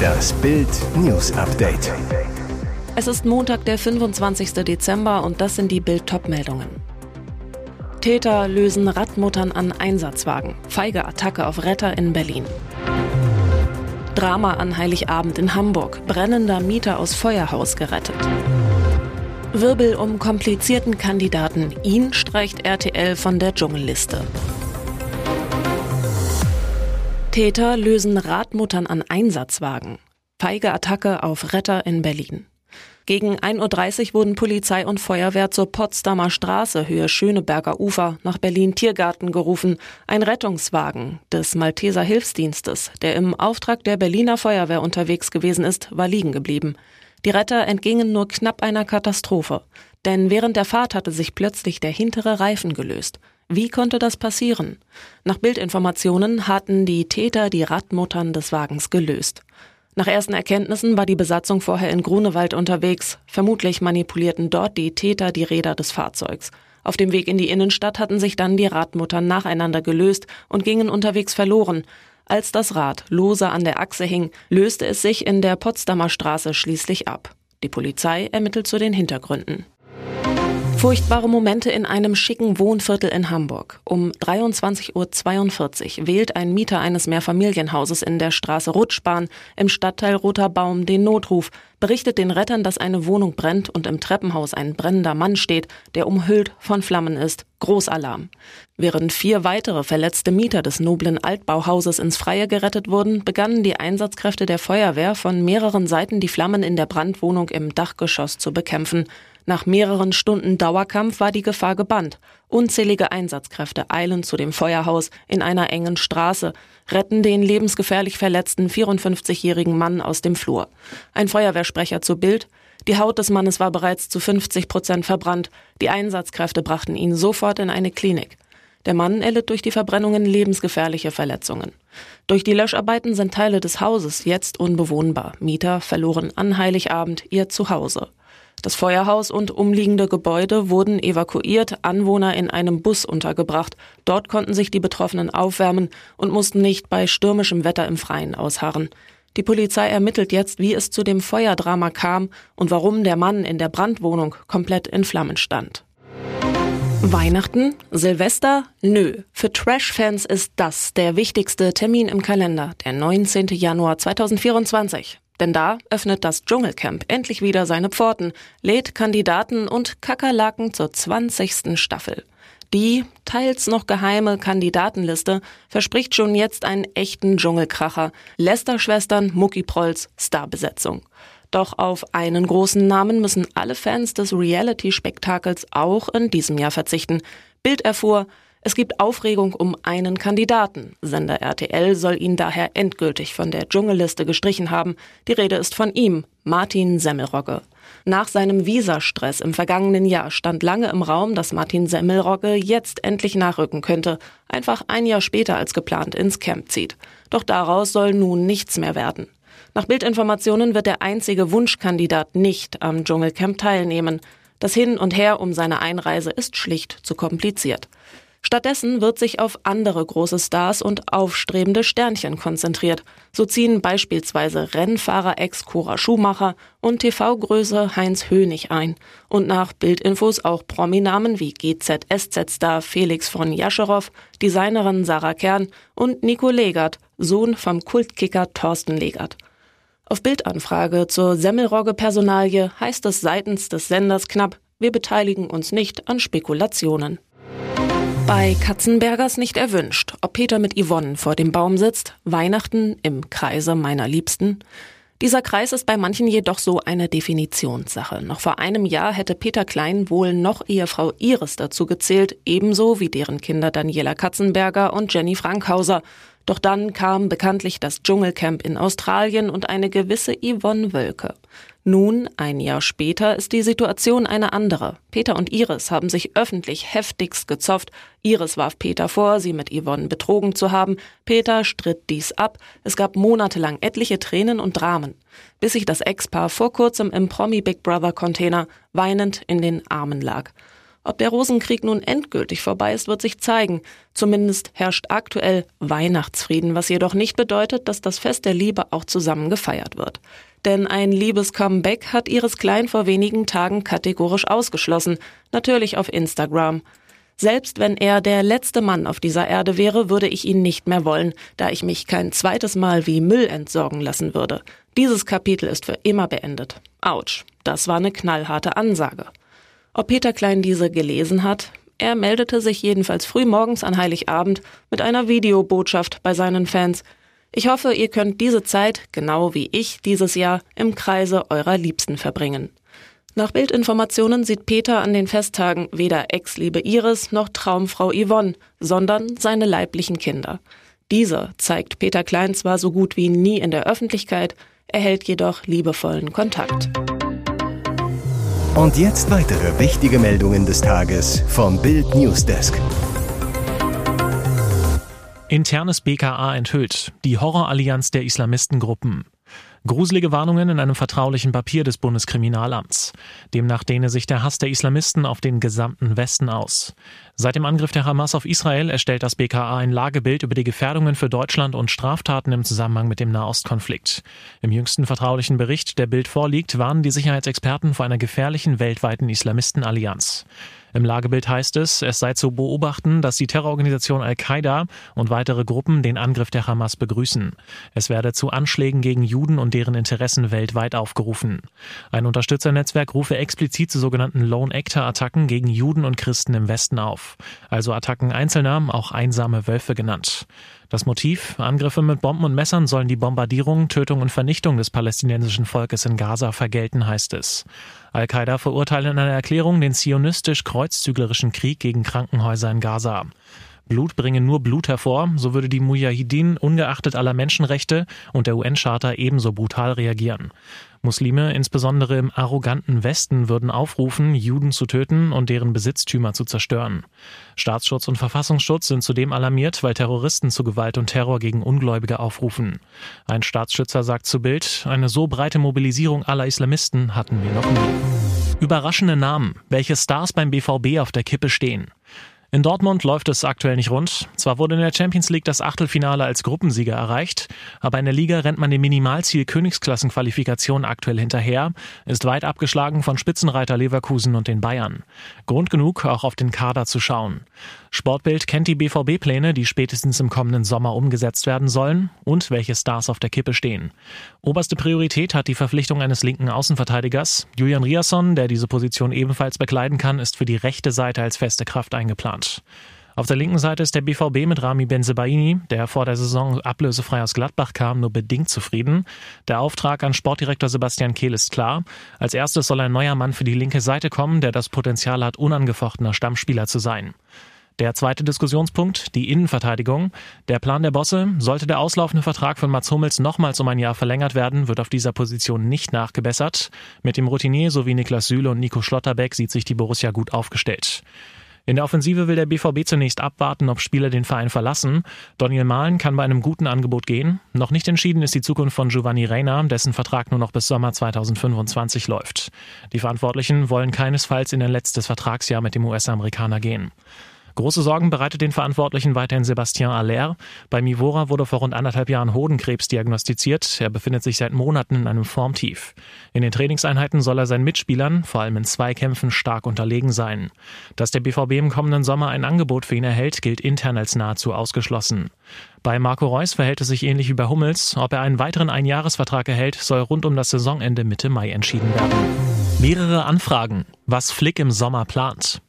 Das Bild News Update. Es ist Montag, der 25. Dezember und das sind die Bild meldungen Täter lösen Radmuttern an Einsatzwagen. Feige Attacke auf Retter in Berlin. Drama an Heiligabend in Hamburg. Brennender Mieter aus Feuerhaus gerettet. Wirbel um komplizierten Kandidaten. Ihn streicht RTL von der Dschungelliste. Täter lösen Radmuttern an Einsatzwagen. Feige Attacke auf Retter in Berlin. Gegen 1.30 Uhr wurden Polizei und Feuerwehr zur Potsdamer Straße, Höhe Schöneberger Ufer, nach Berlin Tiergarten gerufen. Ein Rettungswagen des Malteser Hilfsdienstes, der im Auftrag der Berliner Feuerwehr unterwegs gewesen ist, war liegen geblieben. Die Retter entgingen nur knapp einer Katastrophe. Denn während der Fahrt hatte sich plötzlich der hintere Reifen gelöst. Wie konnte das passieren? Nach Bildinformationen hatten die Täter die Radmuttern des Wagens gelöst. Nach ersten Erkenntnissen war die Besatzung vorher in Grunewald unterwegs. Vermutlich manipulierten dort die Täter die Räder des Fahrzeugs. Auf dem Weg in die Innenstadt hatten sich dann die Radmuttern nacheinander gelöst und gingen unterwegs verloren. Als das Rad lose an der Achse hing, löste es sich in der Potsdamer Straße schließlich ab. Die Polizei ermittelt zu den Hintergründen. Furchtbare Momente in einem schicken Wohnviertel in Hamburg. Um 23.42 Uhr wählt ein Mieter eines Mehrfamilienhauses in der Straße Rutschbahn im Stadtteil Roter Baum den Notruf, berichtet den Rettern, dass eine Wohnung brennt und im Treppenhaus ein brennender Mann steht, der umhüllt von Flammen ist. Großalarm. Während vier weitere verletzte Mieter des noblen Altbauhauses ins Freie gerettet wurden, begannen die Einsatzkräfte der Feuerwehr von mehreren Seiten die Flammen in der Brandwohnung im Dachgeschoss zu bekämpfen. Nach mehreren Stunden Dauerkampf war die Gefahr gebannt. Unzählige Einsatzkräfte eilen zu dem Feuerhaus in einer engen Straße, retten den lebensgefährlich verletzten 54-jährigen Mann aus dem Flur. Ein Feuerwehrsprecher zu Bild. Die Haut des Mannes war bereits zu 50 Prozent verbrannt. Die Einsatzkräfte brachten ihn sofort in eine Klinik. Der Mann erlitt durch die Verbrennungen lebensgefährliche Verletzungen. Durch die Löscharbeiten sind Teile des Hauses jetzt unbewohnbar. Mieter verloren an Heiligabend ihr Zuhause. Das Feuerhaus und umliegende Gebäude wurden evakuiert, Anwohner in einem Bus untergebracht. Dort konnten sich die Betroffenen aufwärmen und mussten nicht bei stürmischem Wetter im Freien ausharren. Die Polizei ermittelt jetzt, wie es zu dem Feuerdrama kam und warum der Mann in der Brandwohnung komplett in Flammen stand. Weihnachten? Silvester? Nö. Für Trash-Fans ist das der wichtigste Termin im Kalender, der 19. Januar 2024. Denn da öffnet das Dschungelcamp endlich wieder seine Pforten, lädt Kandidaten und Kakerlaken zur 20. Staffel. Die, teils noch geheime Kandidatenliste verspricht schon jetzt einen echten Dschungelkracher. Lester-Schwestern, Muckiprolls, Starbesetzung. Doch auf einen großen Namen müssen alle Fans des Reality-Spektakels auch in diesem Jahr verzichten. Bild erfuhr, es gibt Aufregung um einen Kandidaten. Sender RTL soll ihn daher endgültig von der Dschungelliste gestrichen haben. Die Rede ist von ihm, Martin Semmelrogge. Nach seinem Visastress im vergangenen Jahr stand lange im Raum, dass Martin Semmelrogge jetzt endlich nachrücken könnte, einfach ein Jahr später als geplant ins Camp zieht. Doch daraus soll nun nichts mehr werden. Nach Bildinformationen wird der einzige Wunschkandidat nicht am Dschungelcamp teilnehmen. Das Hin und Her um seine Einreise ist schlicht zu kompliziert. Stattdessen wird sich auf andere große Stars und aufstrebende Sternchen konzentriert. So ziehen beispielsweise Rennfahrer ex Cora Schumacher und TV-Größe Heinz Hönig ein. Und nach Bildinfos auch Prominamen wie GZSZ-Star Felix von Jascherow, Designerin Sarah Kern und Nico Legert, Sohn vom Kultkicker Thorsten Legert. Auf Bildanfrage zur Semmelrogge-Personalie heißt es seitens des Senders knapp, wir beteiligen uns nicht an Spekulationen. Bei Katzenbergers nicht erwünscht, ob Peter mit Yvonne vor dem Baum sitzt, Weihnachten im Kreise meiner Liebsten. Dieser Kreis ist bei manchen jedoch so eine Definitionssache. Noch vor einem Jahr hätte Peter Klein wohl noch Ehefrau Iris dazu gezählt, ebenso wie deren Kinder Daniela Katzenberger und Jenny Frankhauser. Doch dann kam bekanntlich das Dschungelcamp in Australien und eine gewisse Yvonne Wölke. Nun, ein Jahr später, ist die Situation eine andere. Peter und Iris haben sich öffentlich heftigst gezofft. Iris warf Peter vor, sie mit Yvonne betrogen zu haben. Peter stritt dies ab. Es gab monatelang etliche Tränen und Dramen, bis sich das Ex-Paar vor kurzem im Promi Big Brother Container weinend in den Armen lag. Ob der Rosenkrieg nun endgültig vorbei ist, wird sich zeigen. Zumindest herrscht aktuell Weihnachtsfrieden, was jedoch nicht bedeutet, dass das Fest der Liebe auch zusammen gefeiert wird. Denn ein Liebes-Comeback hat Iris Klein vor wenigen Tagen kategorisch ausgeschlossen, natürlich auf Instagram. Selbst wenn er der letzte Mann auf dieser Erde wäre, würde ich ihn nicht mehr wollen, da ich mich kein zweites Mal wie Müll entsorgen lassen würde. Dieses Kapitel ist für immer beendet. Autsch, das war eine knallharte Ansage. Ob Peter Klein diese gelesen hat? Er meldete sich jedenfalls früh morgens an Heiligabend mit einer Videobotschaft bei seinen Fans. Ich hoffe, ihr könnt diese Zeit, genau wie ich dieses Jahr, im Kreise eurer Liebsten verbringen. Nach Bildinformationen sieht Peter an den Festtagen weder Ex-Liebe Iris noch Traumfrau Yvonne, sondern seine leiblichen Kinder. Diese zeigt Peter Klein zwar so gut wie nie in der Öffentlichkeit, erhält jedoch liebevollen Kontakt. Und jetzt weitere wichtige Meldungen des Tages vom Bild Newsdesk. Internes BKA enthüllt. Die Horrorallianz der Islamistengruppen. Gruselige Warnungen in einem vertraulichen Papier des Bundeskriminalamts. Demnach dehne sich der Hass der Islamisten auf den gesamten Westen aus. Seit dem Angriff der Hamas auf Israel erstellt das BKA ein Lagebild über die Gefährdungen für Deutschland und Straftaten im Zusammenhang mit dem Nahostkonflikt. Im jüngsten vertraulichen Bericht, der Bild vorliegt, warnen die Sicherheitsexperten vor einer gefährlichen weltweiten Islamistenallianz. Im Lagebild heißt es, es sei zu beobachten, dass die Terrororganisation Al-Qaida und weitere Gruppen den Angriff der Hamas begrüßen. Es werde zu Anschlägen gegen Juden und deren Interessen weltweit aufgerufen. Ein Unterstützernetzwerk rufe explizit zu sogenannten Lone Actor Attacken gegen Juden und Christen im Westen auf. Also Attacken Einzelner, auch einsame Wölfe genannt. Das Motiv, Angriffe mit Bomben und Messern sollen die Bombardierung, Tötung und Vernichtung des palästinensischen Volkes in Gaza vergelten, heißt es. Al-Qaida verurteilt in einer Erklärung den zionistisch-kreuzzüglerischen Krieg gegen Krankenhäuser in Gaza. Blut bringe nur Blut hervor, so würde die Mujahideen ungeachtet aller Menschenrechte und der UN-Charta ebenso brutal reagieren. Muslime, insbesondere im arroganten Westen, würden aufrufen, Juden zu töten und deren Besitztümer zu zerstören. Staatsschutz und Verfassungsschutz sind zudem alarmiert, weil Terroristen zu Gewalt und Terror gegen Ungläubige aufrufen. Ein Staatsschützer sagt zu Bild, eine so breite Mobilisierung aller Islamisten hatten wir noch nie. Überraschende Namen, welche Stars beim BVB auf der Kippe stehen. In Dortmund läuft es aktuell nicht rund. Zwar wurde in der Champions League das Achtelfinale als Gruppensieger erreicht, aber in der Liga rennt man dem Minimalziel Königsklassenqualifikation aktuell hinterher, ist weit abgeschlagen von Spitzenreiter Leverkusen und den Bayern. Grund genug, auch auf den Kader zu schauen. Sportbild kennt die BVB-Pläne, die spätestens im kommenden Sommer umgesetzt werden sollen und welche Stars auf der Kippe stehen. Oberste Priorität hat die Verpflichtung eines linken Außenverteidigers. Julian Riasson, der diese Position ebenfalls bekleiden kann, ist für die rechte Seite als feste Kraft eingeplant. Auf der linken Seite ist der BVB mit Rami Benzebaini, der vor der Saison ablösefrei aus Gladbach kam, nur bedingt zufrieden. Der Auftrag an Sportdirektor Sebastian Kehl ist klar. Als erstes soll ein neuer Mann für die linke Seite kommen, der das Potenzial hat, unangefochtener Stammspieler zu sein. Der zweite Diskussionspunkt, die Innenverteidigung. Der Plan der Bosse, sollte der auslaufende Vertrag von Mats Hummels nochmals um ein Jahr verlängert werden, wird auf dieser Position nicht nachgebessert. Mit dem Routinier sowie Niklas Süle und Nico Schlotterbeck sieht sich die Borussia gut aufgestellt. In der Offensive will der BVB zunächst abwarten, ob Spieler den Verein verlassen. Daniel Mahlen kann bei einem guten Angebot gehen. Noch nicht entschieden ist die Zukunft von Giovanni Reina, dessen Vertrag nur noch bis Sommer 2025 läuft. Die Verantwortlichen wollen keinesfalls in ein letztes Vertragsjahr mit dem US-Amerikaner gehen. Große Sorgen bereitet den Verantwortlichen weiterhin Sebastien Aller. Bei Mivora wurde vor rund anderthalb Jahren Hodenkrebs diagnostiziert. Er befindet sich seit Monaten in einem Formtief. In den Trainingseinheiten soll er seinen Mitspielern, vor allem in Zweikämpfen, stark unterlegen sein. Dass der BVB im kommenden Sommer ein Angebot für ihn erhält, gilt intern als nahezu ausgeschlossen. Bei Marco Reus verhält es sich ähnlich wie bei Hummels. Ob er einen weiteren Einjahresvertrag erhält, soll rund um das Saisonende Mitte Mai entschieden werden. Mehrere Anfragen, was Flick im Sommer plant.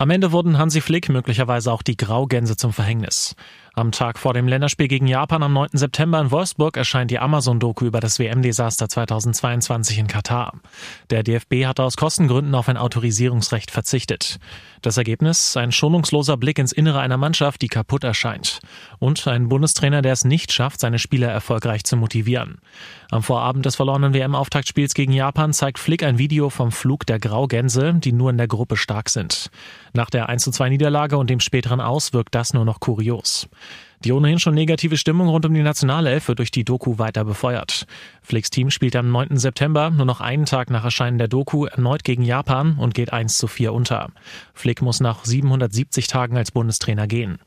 Am Ende wurden Hansi Flick möglicherweise auch die Graugänse zum Verhängnis. Am Tag vor dem Länderspiel gegen Japan am 9. September in Wolfsburg erscheint die Amazon-Doku über das WM-Desaster 2022 in Katar. Der DFB hatte aus Kostengründen auf ein Autorisierungsrecht verzichtet. Das Ergebnis? Ein schonungsloser Blick ins Innere einer Mannschaft, die kaputt erscheint. Und ein Bundestrainer, der es nicht schafft, seine Spieler erfolgreich zu motivieren. Am Vorabend des verlorenen WM-Auftaktspiels gegen Japan zeigt Flick ein Video vom Flug der Graugänse, die nur in der Gruppe stark sind. Nach der 1 2 Niederlage und dem späteren Aus wirkt das nur noch kurios. Die ohnehin schon negative Stimmung rund um die Nationalelf wird durch die Doku weiter befeuert. Flicks Team spielt am 9. September, nur noch einen Tag nach Erscheinen der Doku, erneut gegen Japan und geht 1 zu 4 unter. Flick muss nach 770 Tagen als Bundestrainer gehen.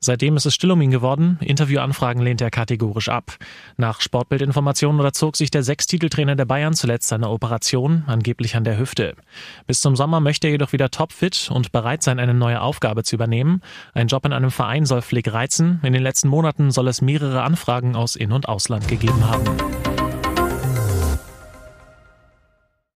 Seitdem ist es still um ihn geworden. Interviewanfragen lehnt er kategorisch ab. Nach Sportbildinformationen unterzog sich der Sechstiteltrainer der Bayern zuletzt seiner Operation, angeblich an der Hüfte. Bis zum Sommer möchte er jedoch wieder topfit und bereit sein, eine neue Aufgabe zu übernehmen. Ein Job in einem Verein soll Flick reizen. In den letzten Monaten soll es mehrere Anfragen aus In- und Ausland gegeben haben.